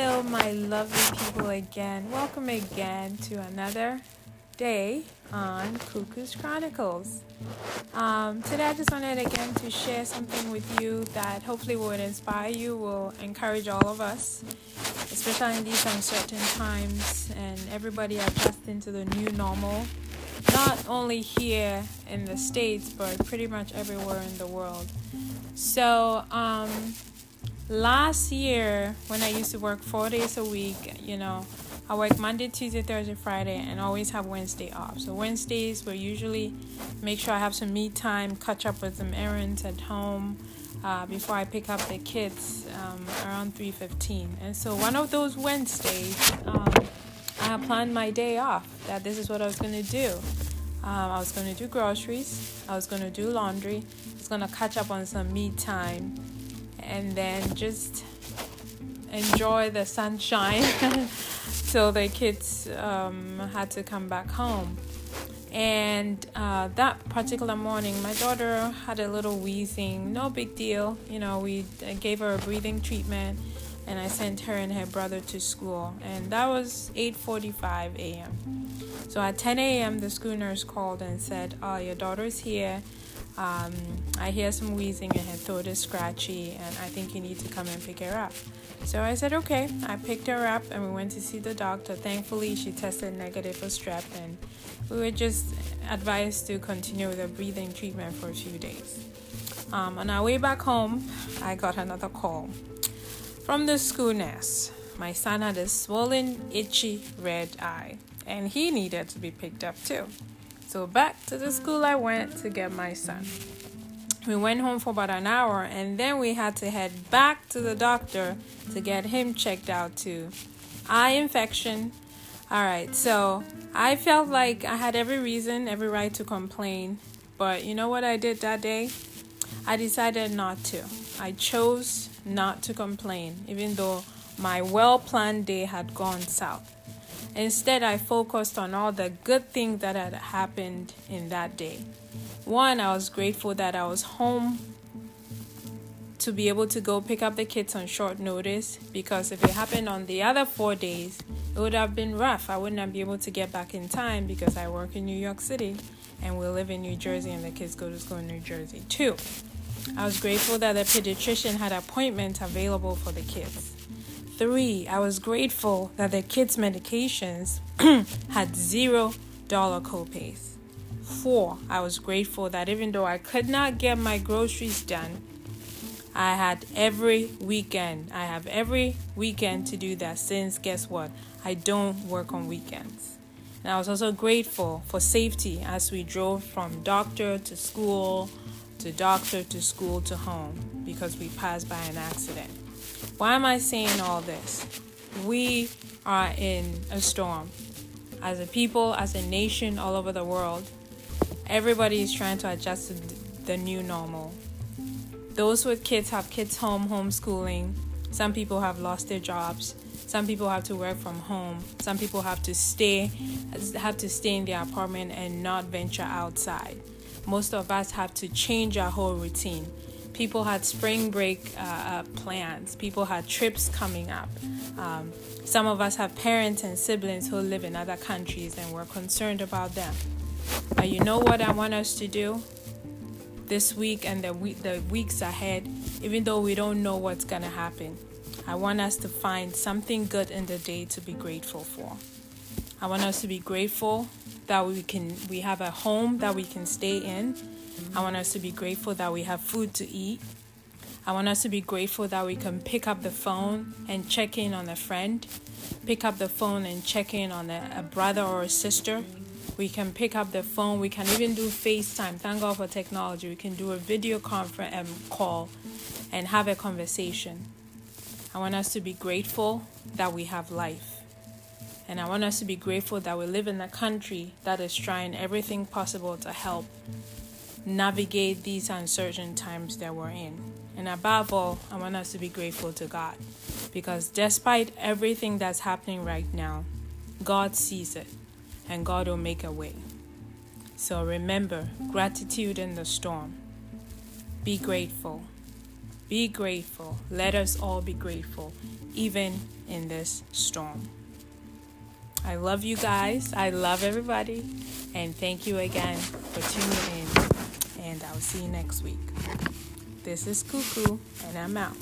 Hello, my lovely people, again. Welcome again to another day on Cuckoo's Chronicles. Um, today, I just wanted again to share something with you that hopefully will inspire you, will encourage all of us, especially in these uncertain times and everybody adjusting to the new normal. Not only here in the States, but pretty much everywhere in the world. So, um, last year when I used to work four days a week, you know, I work Monday, Tuesday, Thursday, Friday, and always have Wednesday off. So Wednesdays we usually make sure I have some me time, catch up with some errands at home uh, before I pick up the kids um, around 3:15. And so one of those Wednesdays, um, I planned my day off. That this is what I was going to do. Um, I was going to do groceries. I was going to do laundry. I was going to catch up on some me time and then just enjoy the sunshine till the kids um, had to come back home. And uh, that particular morning, my daughter had a little wheezing. No big deal. You know, we gave her a breathing treatment, and I sent her and her brother to school. And that was 8:45 a.m. So at 10 a.m., the school nurse called and said, "Oh, your daughter's here. Um, I hear some wheezing and her throat is scratchy, and I think you need to come and pick her up. So I said, okay. I picked her up and we went to see the doctor. Thankfully, she tested negative for strep, and we were just advised to continue with the breathing treatment for a few days. Um, on our way back home, I got another call from the school nurse. My son had a swollen, itchy red eye, and he needed to be picked up too. So back to the school I went to get my son. We went home for about an hour and then we had to head back to the doctor to get him checked out too. Eye infection. All right, so I felt like I had every reason, every right to complain, but you know what I did that day? I decided not to. I chose not to complain, even though my well planned day had gone south. Instead, I focused on all the good things that had happened in that day. One, I was grateful that I was home to be able to go pick up the kids on short notice because if it happened on the other four days, it would have been rough. I wouldn't have been able to get back in time because I work in New York City and we live in New Jersey and the kids go to school in New Jersey too. I was grateful that the pediatrician had appointments available for the kids. Three, I was grateful that the kids' medications had zero dollar copays. Four, I was grateful that even though I could not get my groceries done, I had every weekend. I have every weekend to do that since guess what? I don't work on weekends. And I was also grateful for safety as we drove from doctor to school, to doctor to school to home because we passed by an accident. Why am I saying all this? We are in a storm. As a people, as a nation, all over the world, everybody is trying to adjust to the new normal. Those with kids have kids home, homeschooling. Some people have lost their jobs. Some people have to work from home. Some people have to stay have to stay in their apartment and not venture outside. Most of us have to change our whole routine people had spring break uh, uh, plans, people had trips coming up. Um, some of us have parents and siblings who live in other countries and we're concerned about them. But you know what I want us to do this week and the, week, the weeks ahead, even though we don't know what's going to happen? I want us to find something good in the day to be grateful for. I want us to be grateful that we can we have a home that we can stay in I want us to be grateful that we have food to eat. I want us to be grateful that we can pick up the phone and check in on a friend, pick up the phone and check in on a, a brother or a sister. We can pick up the phone. We can even do FaceTime. Thank God for technology. We can do a video conference call and have a conversation. I want us to be grateful that we have life. And I want us to be grateful that we live in a country that is trying everything possible to help navigate these uncertain times that we're in. And above all, I want us to be grateful to God because despite everything that's happening right now, God sees it and God will make a way. So remember gratitude in the storm. Be grateful. Be grateful. Let us all be grateful, even in this storm. I love you guys. I love everybody. And thank you again for tuning in. And I'll see you next week. This is Cuckoo, and I'm out.